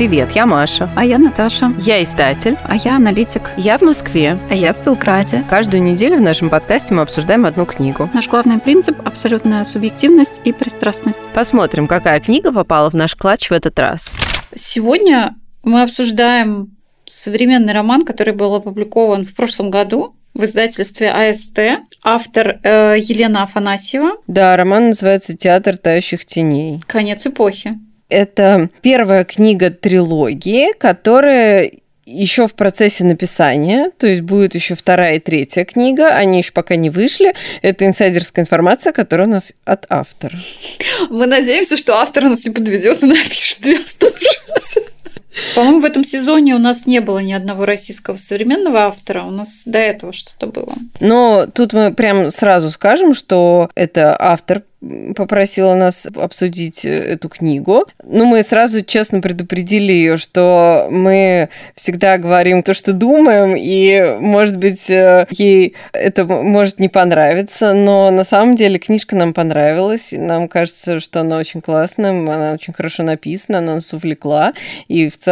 Привет, я Маша. А я Наташа. Я издатель. А я аналитик. Я в Москве. А я в Белграде. Каждую неделю в нашем подкасте мы обсуждаем одну книгу. Наш главный принцип – абсолютная субъективность и пристрастность. Посмотрим, какая книга попала в наш клатч в этот раз. Сегодня мы обсуждаем современный роман, который был опубликован в прошлом году в издательстве АСТ. Автор э, Елена Афанасьева. Да, роман называется «Театр тающих теней». Конец эпохи. Это первая книга трилогии, которая еще в процессе написания, то есть будет еще вторая и третья книга, они еще пока не вышли. Это инсайдерская информация, которая у нас от автора. Мы надеемся, что автор нас не подведет и напишет. По-моему, в этом сезоне у нас не было ни одного российского современного автора. У нас до этого что-то было. Но тут мы прям сразу скажем, что это автор попросила нас обсудить э, эту книгу. Ну, мы сразу честно предупредили ее, что мы всегда говорим то, что думаем, и, может быть, э, ей это может не понравиться, но на самом деле книжка нам понравилась. Нам кажется, что она очень классная, она очень хорошо написана, она нас увлекла, и в целом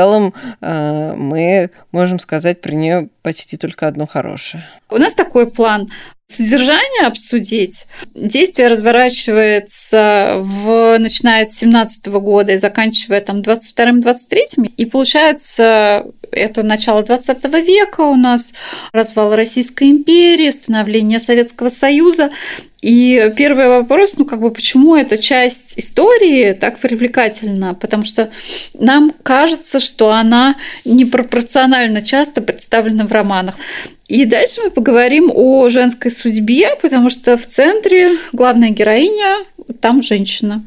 э, мы можем сказать про нее почти только одно хорошее. У нас такой план содержание обсудить. Действие разворачивается в, начиная с 17 года и заканчивая там 22-23. И получается, это начало 20 века у нас, развал Российской империи, становление Советского Союза. И первый вопрос, ну как бы почему эта часть истории так привлекательна? Потому что нам кажется, что она непропорционально часто представлена в романах. И дальше мы поговорим о женской судьбе, потому что в центре главная героиня там женщина.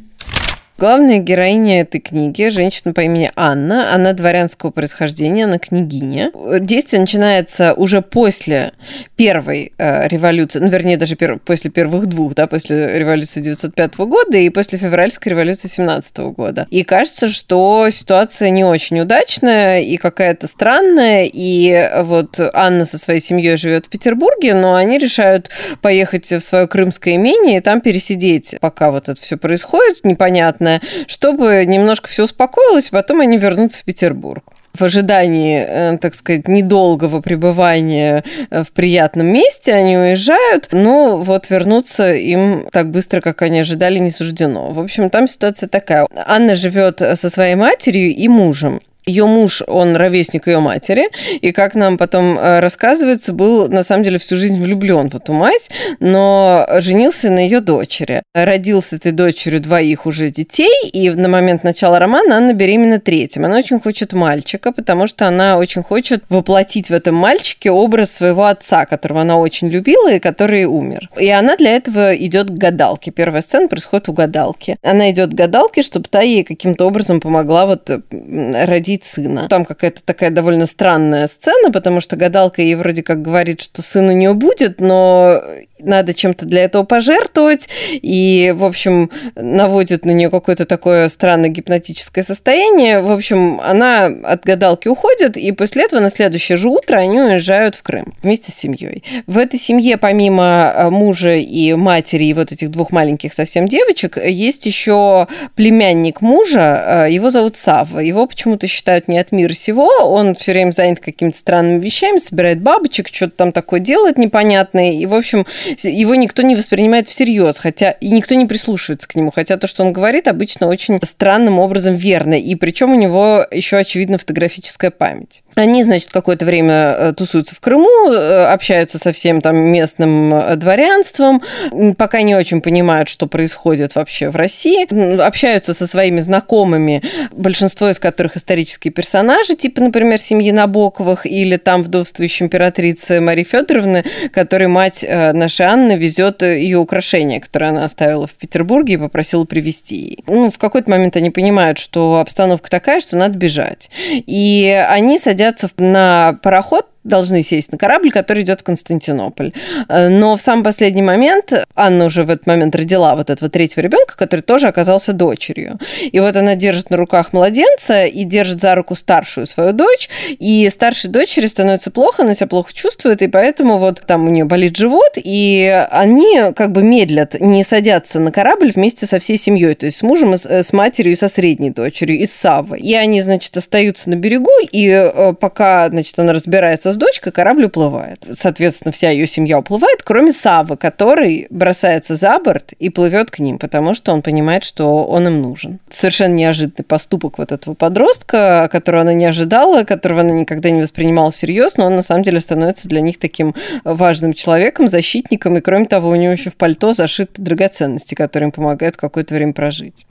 Главная героиня этой книги – женщина по имени Анна. Она дворянского происхождения, она княгиня. Действие начинается уже после первой э, революции, ну, вернее, даже пер, после первых двух, да, после революции 905 года и после февральской революции 17 года. И кажется, что ситуация не очень удачная и какая-то странная. И вот Анна со своей семьей живет в Петербурге, но они решают поехать в свое крымское имение и там пересидеть, пока вот это все происходит, непонятно наверное, чтобы немножко все успокоилось, потом они вернутся в Петербург в ожидании, э, так сказать, недолгого пребывания э, в приятном месте, они уезжают, но вот вернуться им так быстро, как они ожидали, не суждено. В общем, там ситуация такая. Анна живет со своей матерью и мужем. Ее муж, он ровесник ее матери, и как нам потом э, рассказывается, был на самом деле всю жизнь влюблен в эту мать, но женился на ее дочери. Родил с этой дочерью двоих уже детей, и на момент начала романа Анна беременна третьим. Она очень хочет мальчика, потому что она очень хочет воплотить в этом мальчике образ своего отца, которого она очень любила и который умер. И она для этого идет к гадалке. Первая сцена происходит у гадалки. Она идет к гадалке, чтобы та ей каким-то образом помогла вот родить родить. Там какая-то такая довольно странная сцена, потому что гадалка ей вроде как говорит, что сын у нее будет, но надо чем-то для этого пожертвовать, и, в общем, наводит на нее какое-то такое странное гипнотическое состояние. В общем, она от гадалки уходит, и после этого на следующее же утро они уезжают в Крым вместе с семьей. В этой семье, помимо э, мужа и матери, и вот этих двух маленьких совсем девочек, есть еще племянник мужа, э, его зовут Сава. Его почему-то считают не от мира сего, он все время занят какими-то странными вещами, собирает бабочек, что-то там такое делает непонятное, и, в общем, его никто не воспринимает всерьез, хотя и никто не прислушивается к нему, хотя то, что он говорит, обычно очень странным образом верно, и причем у него еще очевидно фотографическая память. Они, значит, какое-то время э, тусуются в Крыму, э, общаются со всем там местным э, дворянством, пока не очень понимают, что происходит вообще в России, общаются со своими знакомыми, большинство из которых исторические персонажи, типа, например, семьи Набоковых или там вдовствующей императрицы Марии Федоровны, которой мать нашей нашей Анны везет э, ее украшение, которое она оставила в Петербурге и попросила привезти. Ну, в какой-то момент они понимают, что обстановка такая, что надо бежать. И они садятся на пароход должны сесть на корабль, который идет в Константинополь. Э, но в самый последний момент Анна уже в этот момент родила вот этого третьего ребенка, который тоже оказался дочерью. И вот она держит на руках младенца и держит за руку старшую свою дочь, и старшей дочери становится плохо, она себя плохо чувствует, и поэтому вот там у нее болит живот, и они как бы медлят, не садятся на корабль вместе со всей семьей, то есть с мужем, с матерью и со средней дочерью, и с Саввой. И они, значит, остаются на берегу, и э, пока, значит, она разбирается с дочкой, корабль уплывает. Соответственно, вся ее семья уплывает, кроме Саввы, который бросается за борт и плывет к ним, потому что он понимает, что он им нужен. Совершенно неожиданный поступок вот этого подростка, которого она не ожидала, которого она никогда не воспринимала всерьез, но он на самом деле становится для них таким важным человеком, защитником, и кроме того, у него еще в пальто зашиты драгоценности, которые им помогают какое-то время прожить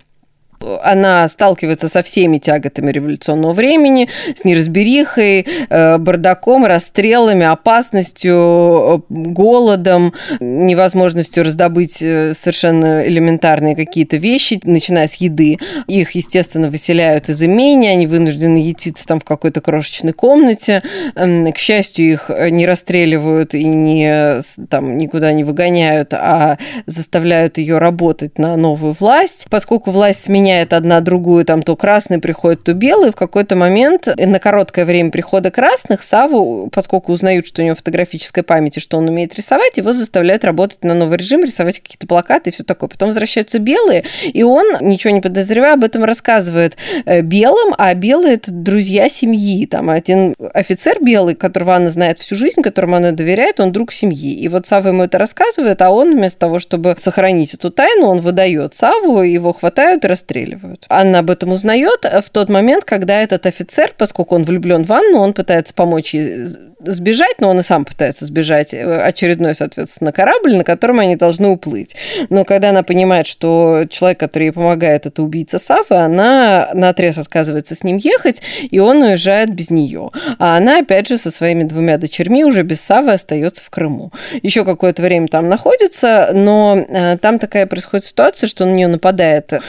она сталкивается со всеми тяготами революционного времени, с неразберихой, э, бардаком, расстрелами, опасностью, э, голодом, невозможностью раздобыть э, совершенно элементарные какие-то вещи, начиная с еды. Их, естественно, выселяют из имения, они вынуждены ютиться там в какой-то крошечной комнате. К счастью, их не расстреливают и не, там, никуда не выгоняют, а заставляют ее работать на новую власть. Поскольку власть сменяется сменяет одна другую, там то красный приходит, то белый. В какой-то момент, на короткое время прихода красных, Саву, поскольку узнают, что у него фотографическая память и что он умеет рисовать, его заставляют работать на новый режим, рисовать какие-то плакаты и все такое. Потом возвращаются белые, и он, ничего не подозревая, об этом рассказывает э, белым, а белые – это друзья семьи. Там один офицер белый, которого Анна знает всю жизнь, которому она доверяет, он друг семьи. И вот Сава ему это рассказывает, а он вместо того, чтобы сохранить эту тайну, он выдает Саву, его хватают и расстреливают расстреливают. Анна об этом узнает в тот момент, когда этот офицер, поскольку он влюблен в Анну, он пытается помочь ей сбежать, но он и сам пытается сбежать. Э, очередной, соответственно, корабль, на котором они должны уплыть. Но когда она понимает, что человек, который ей помогает, это убийца Сафы, она на отрез отказывается с ним ехать, и он уезжает без нее. А она, опять же, со своими двумя дочерьми уже без Савы остается в Крыму. Еще какое-то время там находится, но э, там такая происходит ситуация, что на нее нападает э,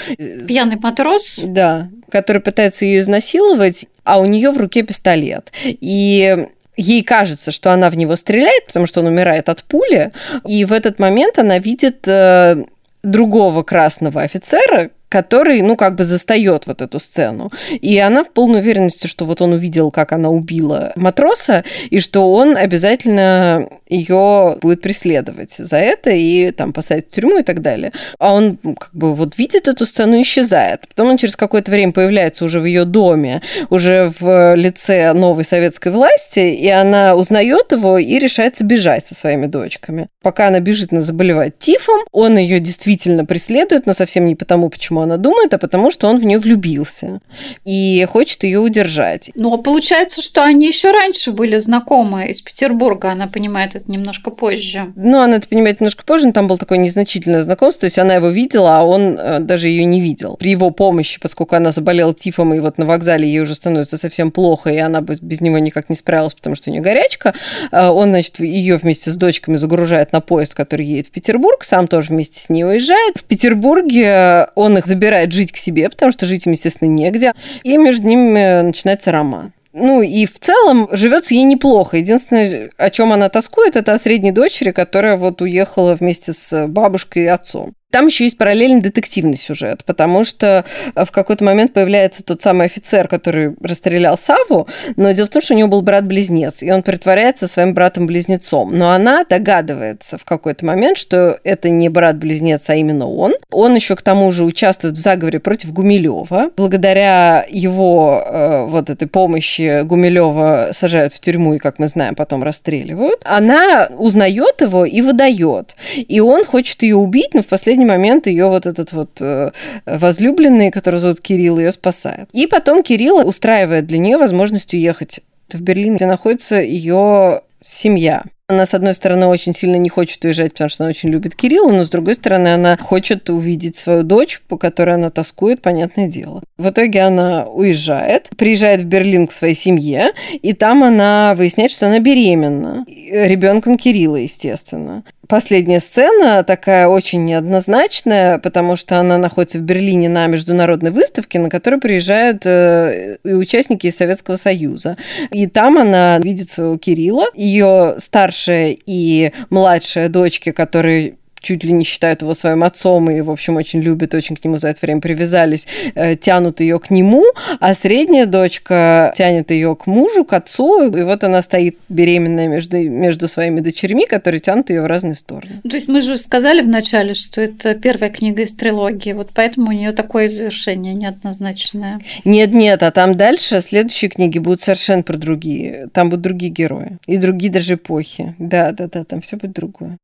пьяный матрос. Да, который пытается ее изнасиловать, а у нее в руке пистолет. И ей кажется, что она в него стреляет, потому что он умирает от пули, и в этот момент она видит э, другого красного офицера, который, ну, как бы застает вот эту сцену. И она в полной уверенности, что вот он увидел, как она убила матроса, и что он обязательно ее будет преследовать за это и там посадить в тюрьму и так далее. А он как бы вот видит эту сцену и исчезает. Потом он через какое-то время появляется уже в ее доме, уже в лице новой советской власти, и она узнает его и решается бежать со своими дочками. Пока она бежит, она заболевает тифом, он ее действительно преследует, но совсем не потому, почему она думает, а потому что он в нее влюбился и хочет ее удержать. Но получается, что они еще раньше были знакомы из Петербурга, она понимает это немножко позже. Ну, она это понимает немножко позже, но там было такое незначительное знакомство, то есть она его видела, а он э, даже ее не видел. При его помощи, поскольку она заболела тифом, и вот на вокзале ей уже становится совсем плохо, и она без него никак не справилась, потому что у нее горячка, э, он, значит, ее вместе с дочками загружает на поезд, который едет в Петербург, сам тоже вместе с ней уезжает. В Петербурге он их забирает жить к себе, потому что жить им, естественно, негде. И между ними начинается роман. Ну и в целом живется ей неплохо. Единственное, о чем она тоскует, это о средней дочери, которая вот уехала вместе с бабушкой и отцом. Там еще есть параллельный детективный сюжет, потому что э, в какой-то момент появляется тот самый офицер, который расстрелял Саву, но дело в том, что у него был брат-близнец, и он притворяется своим братом-близнецом. Но она догадывается в какой-то момент, что это не брат-близнец, а именно он. Он еще к тому же участвует в заговоре против Гумилева. Благодаря его э, вот этой помощи Гумилева сажают в тюрьму и, как мы знаем, потом расстреливают. Она узнает его и выдает. И он хочет ее убить, но в последний последний момент ее вот этот вот э, возлюбленный, который зовут Кирилл, ее спасает. И потом Кирилл устраивает для нее возможность уехать в Берлин, где находится ее семья. Она, с одной стороны, очень сильно не хочет уезжать, потому что она очень любит Кирилла, но, с другой стороны, она хочет увидеть свою дочь, по которой она тоскует, понятное дело. В итоге она уезжает, приезжает в Берлин к своей семье, и там она выясняет, что она беременна. Ребенком Кирилла, естественно последняя сцена такая очень неоднозначная, потому что она находится в Берлине на международной выставке, на которой приезжают э, и участники из Советского Союза. И там она видит своего Кирилла, ее старшая и младшая дочки, которые чуть ли не считают его своим отцом и, в общем, очень любят, очень к нему за это время привязались, э, тянут ее к нему, а средняя дочка тянет ее к мужу, к отцу, и вот она стоит беременная между, между своими дочерьми, которые тянут ее в разные стороны. То есть мы же сказали вначале, что это первая книга из трилогии, вот поэтому у нее такое завершение неоднозначное. Нет, нет, а там дальше следующие книги будут совершенно про другие. Там будут другие герои и другие даже эпохи. Да, да, да, там все будет другое.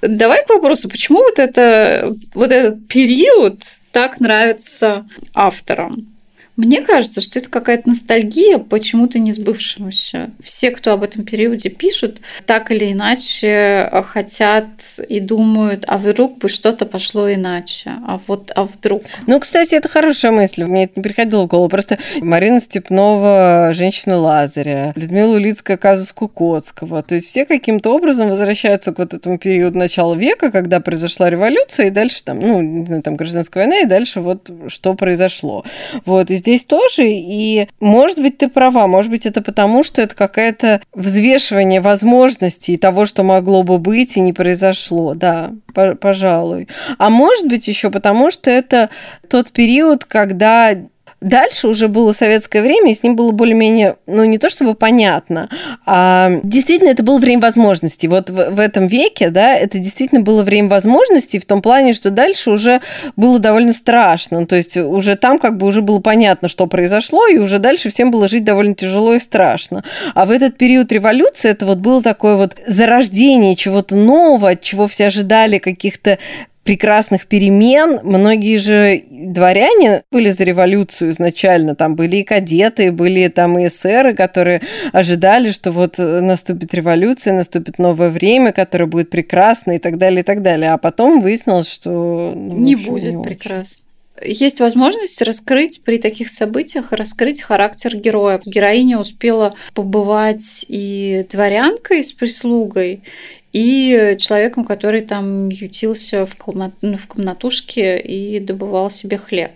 Давай к вопросу, почему вот, это, вот этот период так нравится авторам? Мне кажется, что это какая-то ностальгия почему-то не сбывшемуся. Все, кто об этом периоде пишут, так или иначе хотят и думают, а вдруг бы что-то пошло иначе, а вот, а вдруг. Ну, кстати, это хорошая мысль, мне это не приходило в голову. Просто Марина Степнова, женщина Лазаря, Людмила Улицкая, казус Кукоцкого. То есть все каким-то образом возвращаются к вот этому периоду начала века, когда произошла революция, и дальше там, ну, там гражданская война, и дальше вот что произошло. Вот, и здесь тоже, и, может быть, ты права, может быть, это потому, что это какое-то взвешивание возможностей и того, что могло бы быть и не произошло, да, пожалуй. А может быть, еще потому, что это тот период, когда Дальше уже было советское время, и с ним было более-менее, ну, не то чтобы понятно, а действительно это было время возможностей. Вот в, в этом веке, да, это действительно было время возможностей в том плане, что дальше уже было довольно страшно. То есть уже там как бы уже было понятно, что произошло, и уже дальше всем было жить довольно тяжело и страшно. А в этот период революции это вот было такое вот зарождение чего-то нового, от чего все ожидали каких-то прекрасных перемен. Многие же дворяне были за революцию изначально. Там были и кадеты, были там и эсеры, которые ожидали, что вот наступит революция, наступит новое время, которое будет прекрасно и так далее, и так далее. А потом выяснилось, что... Ну, не будет не прекрасно есть возможность раскрыть при таких событиях, раскрыть характер героя. Героиня успела побывать и дворянкой с прислугой, и человеком, который там ютился в, комнат, ну, в комнатушке и добывал себе хлеб.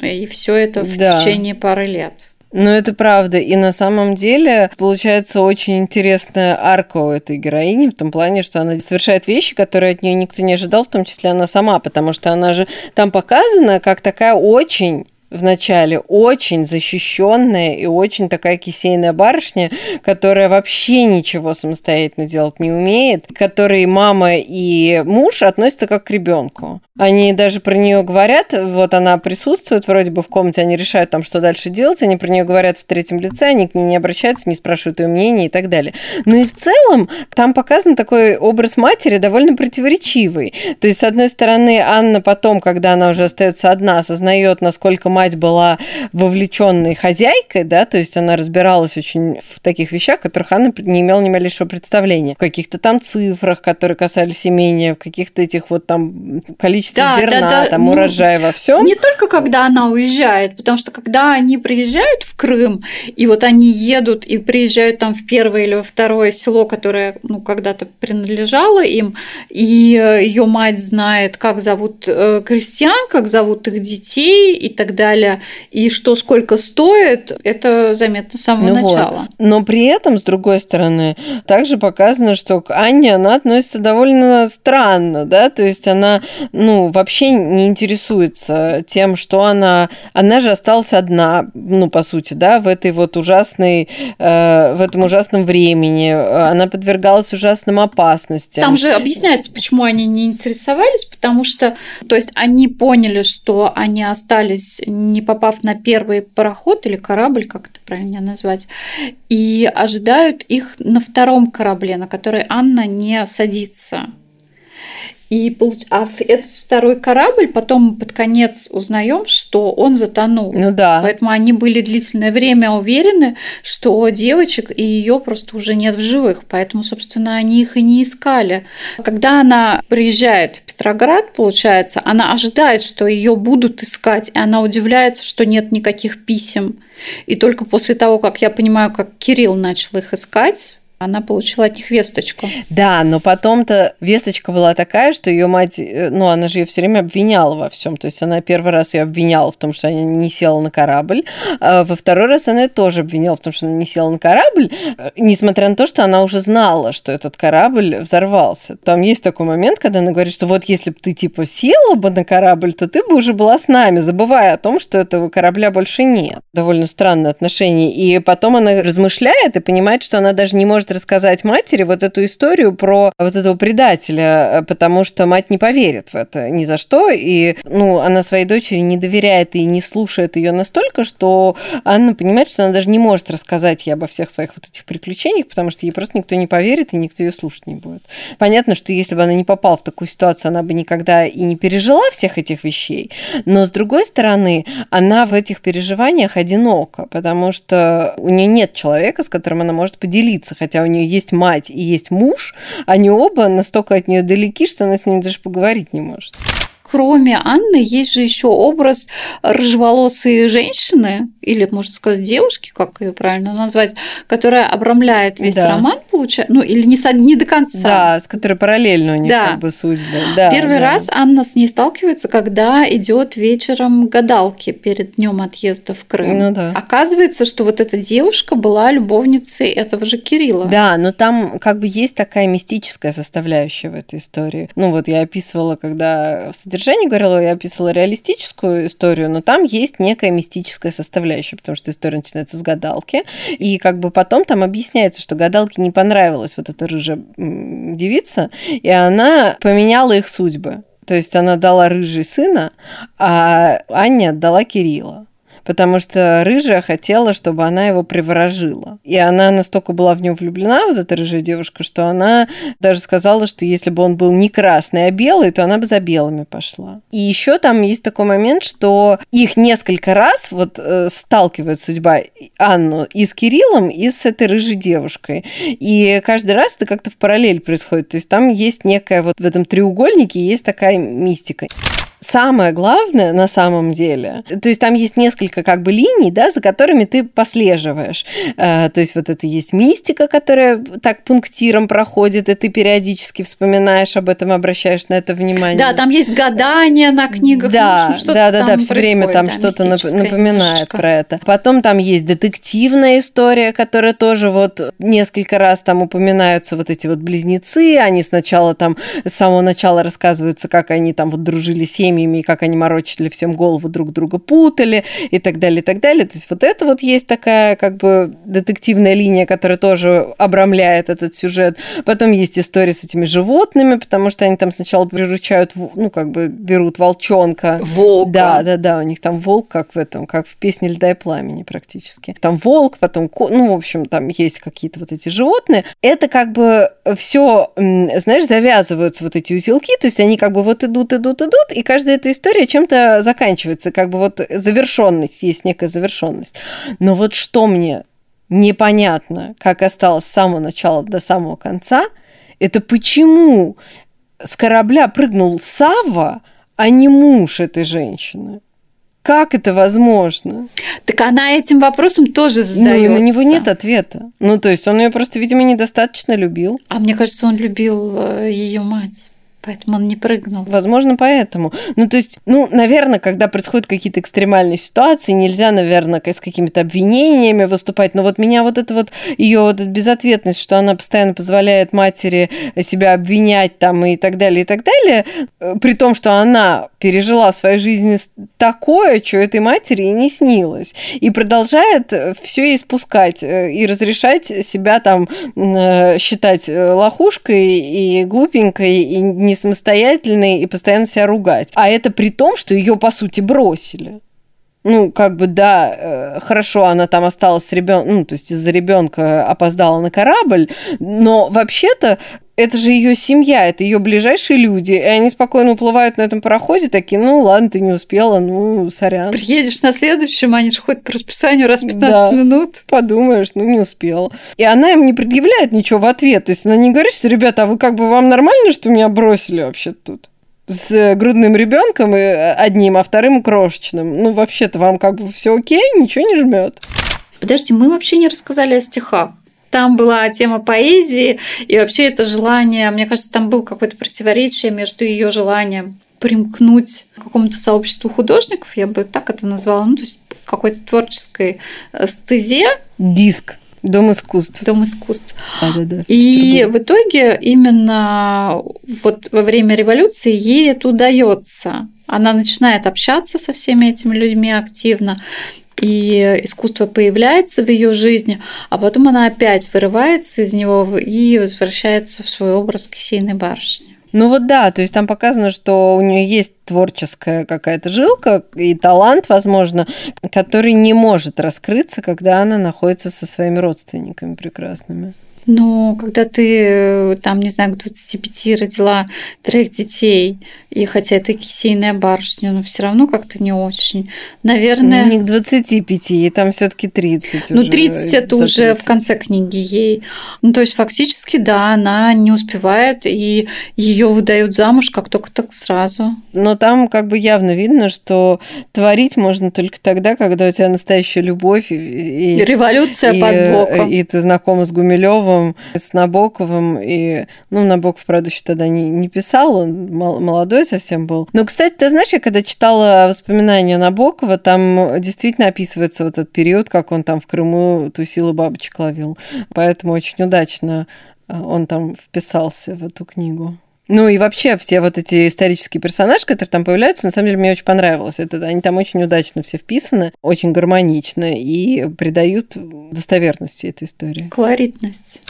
И все это в да. течение пары лет. Ну, это правда. И на самом деле получается очень интересная арка у этой героини в том плане, что она совершает вещи, которые от нее никто не ожидал, в том числе она сама, потому что она же там показана как такая очень в начале очень защищенная и очень такая кисейная барышня, которая вообще ничего самостоятельно делать не умеет, которой мама и муж относятся как к ребенку. Они даже про нее говорят, вот она присутствует вроде бы в комнате, они решают там, что дальше делать, они про нее говорят в третьем лице, они к ней не обращаются, не спрашивают ее мнения и так далее. Ну и в целом там показан такой образ матери довольно противоречивый. То есть, с одной стороны, Анна потом, когда она уже остается одна, осознает, насколько мать была вовлеченной хозяйкой, да, то есть она разбиралась очень в таких вещах, которых Анна не имела ни малейшего представления. В каких-то там цифрах, которые касались имения, в каких-то этих вот там количестве количестве да, зерна, да, да. там ну, урожая во всем. Не только когда она уезжает, потому что когда они приезжают в Крым, и вот они едут и приезжают там в первое или во второе село, которое ну, когда-то принадлежало им, и э, ее мать знает, как зовут э, крестьян, как зовут их детей и так далее, и что сколько стоит, это заметно с самого ну начала. Вот. Но при этом, с другой стороны, также показано, что к Анне она относится довольно странно, да, то есть она, ну, вообще не интересуется тем, что она... Она же осталась одна, ну, по сути, да, в этой вот ужасной... Э, в этом ужасном времени. Она подвергалась ужасным опасностям. Там же объясняется, почему они не интересовались, потому что, то есть, они поняли, что они остались, не попав на первый пароход или корабль, как это правильно назвать, и ожидают их на втором корабле, на который Анна не садится. И получ... А этот второй корабль потом под конец узнаем, что он затонул. Ну да. Поэтому они были длительное время уверены, что девочек и ее просто уже нет в живых. Поэтому, собственно, они их и не искали. Когда она приезжает в Петроград, получается, она ожидает, что ее будут искать, и она удивляется, что нет никаких писем. И только после того, как я понимаю, как Кирилл начал их искать, она получила от них весточку. Да, но потом-то весточка была такая, что ее мать, э, ну, она же ее все время обвиняла во всем. То есть она первый раз ее обвиняла в том, что она не села на корабль, а во второй раз она ее тоже обвиняла в том, что она не села на корабль, э, несмотря на то, что она уже знала, что этот корабль взорвался. Там есть такой момент, когда она говорит, что вот если бы ты типа села бы на корабль, то ты бы уже была с нами, забывая о том, что этого корабля больше нет. Довольно странное отношение. И потом она размышляет и понимает, что она даже не может может рассказать матери вот эту историю про вот этого предателя, э, потому что мать не поверит в это ни за что, и ну, она своей дочери не доверяет и не слушает ее настолько, что Анна понимает, что она даже не может рассказать ей обо всех своих вот этих приключениях, потому что ей просто никто не поверит и никто ее слушать не будет. Понятно, что если бы она не попала в такую ситуацию, она бы никогда и не пережила всех этих вещей, но с другой стороны, она в этих переживаниях одинока, потому что у нее нет человека, с которым она может поделиться, хотя хотя у нее есть мать и есть муж, они оба настолько от нее далеки, что она с ним даже поговорить не может кроме Анны, есть же еще образ рыжеволосой женщины, или, можно сказать, девушки, как ее правильно назвать, которая обрамляет весь да. роман, получается, ну, или не, не до конца. Да, с которой параллельно у них да. как бы судьбы. Да, Первый да. раз Анна с ней сталкивается, когда идет вечером гадалки перед днем отъезда в Крым. Ну, да. Оказывается, что вот эта девушка была любовницей этого же Кирилла. Да, но там как бы есть такая мистическая составляющая в этой истории. Ну, вот я описывала, когда в содержании говорила, я описывала реалистическую историю, но там есть некая мистическая составляющая, потому что история начинается с гадалки, и как бы потом там объясняется, что гадалке не понравилась вот эта рыжая девица, и она поменяла их судьбы. То есть она дала рыжий сына, а Аня отдала Кирилла потому что рыжая хотела, чтобы она его приворожила. И она настолько была в него влюблена, вот эта рыжая девушка, что она даже сказала, что если бы он был не красный, а белый, то она бы за белыми пошла. И еще там есть такой момент, что их несколько раз вот э, сталкивает судьба Анну и с Кириллом, и с этой рыжей девушкой. И каждый раз это как-то в параллель происходит. То есть там есть некая вот в этом треугольнике есть такая мистика самое главное на самом деле, то есть там есть несколько как бы линий, да, за которыми ты послеживаешь. Э, то есть вот это есть мистика, которая так пунктиром проходит, и ты периодически вспоминаешь об этом, обращаешь на это внимание. Да, там есть гадания на книгах. Да, ну, да, да, да, все время там да, что-то напоминает немножечко. про это. Потом там есть детективная история, которая тоже вот несколько раз там упоминаются вот эти вот близнецы, они сначала там с самого начала рассказываются, как они там вот дружили с семьями, и как они морочили всем голову, друг друга путали и так далее, и так далее. То есть вот это вот есть такая как бы детективная линия, которая тоже обрамляет этот сюжет. Потом есть история с этими животными, потому что они там сначала приручают, ну, как бы берут волчонка. Волка. Да, да, да, у них там волк, как в этом, как в песне «Льда и пламени» практически. Там волк, потом, ну, в общем, там есть какие-то вот эти животные. Это как бы все, знаешь, завязываются вот эти узелки, то есть они как бы вот идут, идут, идут, и каждая эта история чем-то заканчивается, как бы вот завершенность, есть некая завершенность. Но вот что мне непонятно, как осталось с самого начала до самого конца, это почему с корабля прыгнул Сава, а не муж этой женщины. Как это возможно? Так она этим вопросом тоже задается. Ну, на него нет ответа. Ну, то есть он ее просто, видимо, недостаточно любил. А мне кажется, он любил э, ее мать. Поэтому он не прыгнул. Возможно, поэтому. Ну, то есть, ну, наверное, когда происходят какие-то экстремальные ситуации, нельзя, наверное, с какими-то обвинениями выступать. Но вот меня вот это вот, ее вот эта безответность, что она постоянно позволяет матери себя обвинять там и так далее, и так далее, э, при том, что она пережила в своей жизни такое, что этой матери и не снилось. И продолжает все испускать э, и разрешать себя там э, считать лохушкой и глупенькой и не самостоятельной и постоянно себя ругать. А это при том, что ее, по сути, бросили. Ну, как бы, да, э, хорошо, она там осталась с ребенком, ну, то есть из-за ребенка опоздала на корабль, но вообще-то это же ее семья, это ее ближайшие люди, и они спокойно уплывают на этом пароходе, такие, ну ладно, ты не успела, ну, сорян. Приедешь на следующем, они же ходят по расписанию раз в 15 да, минут. Подумаешь, ну не успела. И она им не предъявляет ничего в ответ, то есть она не говорит, что, ребята, а вы как бы вам нормально, что меня бросили вообще тут? С грудным ребенком и одним, а вторым крошечным. Ну, вообще-то вам как бы все окей, ничего не жмет. Подожди, мы вообще не рассказали о стихах. там была тема поэзии, и вообще это желание, мне кажется, там был какое-то противоречие между ее желанием примкнуть к какому-то сообществу художников, я бы так это назвала, ну, то есть какой-то творческой э, стезе. Диск. Дом искусств. Дом искусств. Да, да, да. И в итоге именно вот во время революции ей это удается. Она начинает общаться со всеми этими людьми активно, и искусство появляется в ее жизни, а потом она опять вырывается из него и возвращается в свой образ кисейной барышни. Ну вот да, то есть там показано, что у нее есть творческая какая-то жилка и талант, возможно, который не может раскрыться, когда она находится со своими родственниками прекрасными. Но когда ты, э, там, не знаю, к 25 родила троих детей, и хотя это кисейная барышня, но все равно как-то не очень. Наверное... Ну, не к 25, ей там все таки 30 Ну, 30 это 30. уже в конце книги ей. Ну, то есть, фактически, да, она не успевает, и ее выдают замуж как только так сразу. Но там как бы явно видно, что творить можно только тогда, когда у тебя настоящая любовь. И, и революция и, под боком. И ты знакома с Гумилевым Набоковым, с Набоковым. И, ну, Набоков, правда, еще тогда не, не писал, он молодой совсем был. Но, кстати, ты знаешь, я когда читала воспоминания Набокова, там действительно описывается вот этот период, как он там в Крыму тусил и бабочек ловил. Поэтому очень удачно а, он там вписался в эту книгу. Ну и вообще все вот эти исторические персонажи, которые там появляются, на самом деле мне очень понравилось. Это, они там очень удачно все вписаны, очень гармонично и придают достоверности этой истории. Колоритность.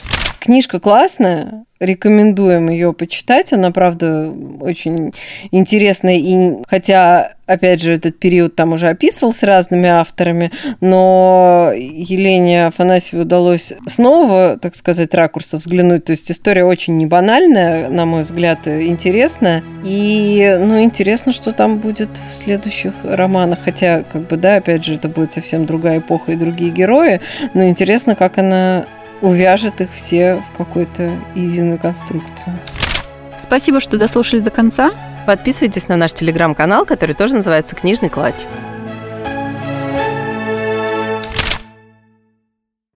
Книжка классная, рекомендуем ее почитать. Она, правда, очень интересная. И хотя, опять же, этот период там уже описывался разными авторами, но Елене Афанасьевой удалось снова, так сказать, ракурса взглянуть. То есть история очень не банальная, на мой взгляд, интересная. И, ну, интересно, что там будет в следующих романах. Хотя, как бы, да, опять же, это будет совсем другая эпоха и другие герои. Но интересно, как она увяжет их все в какую-то единую конструкцию. Спасибо, что дослушали до конца. Подписывайтесь на наш телеграм-канал, который тоже называется «Книжный клатч».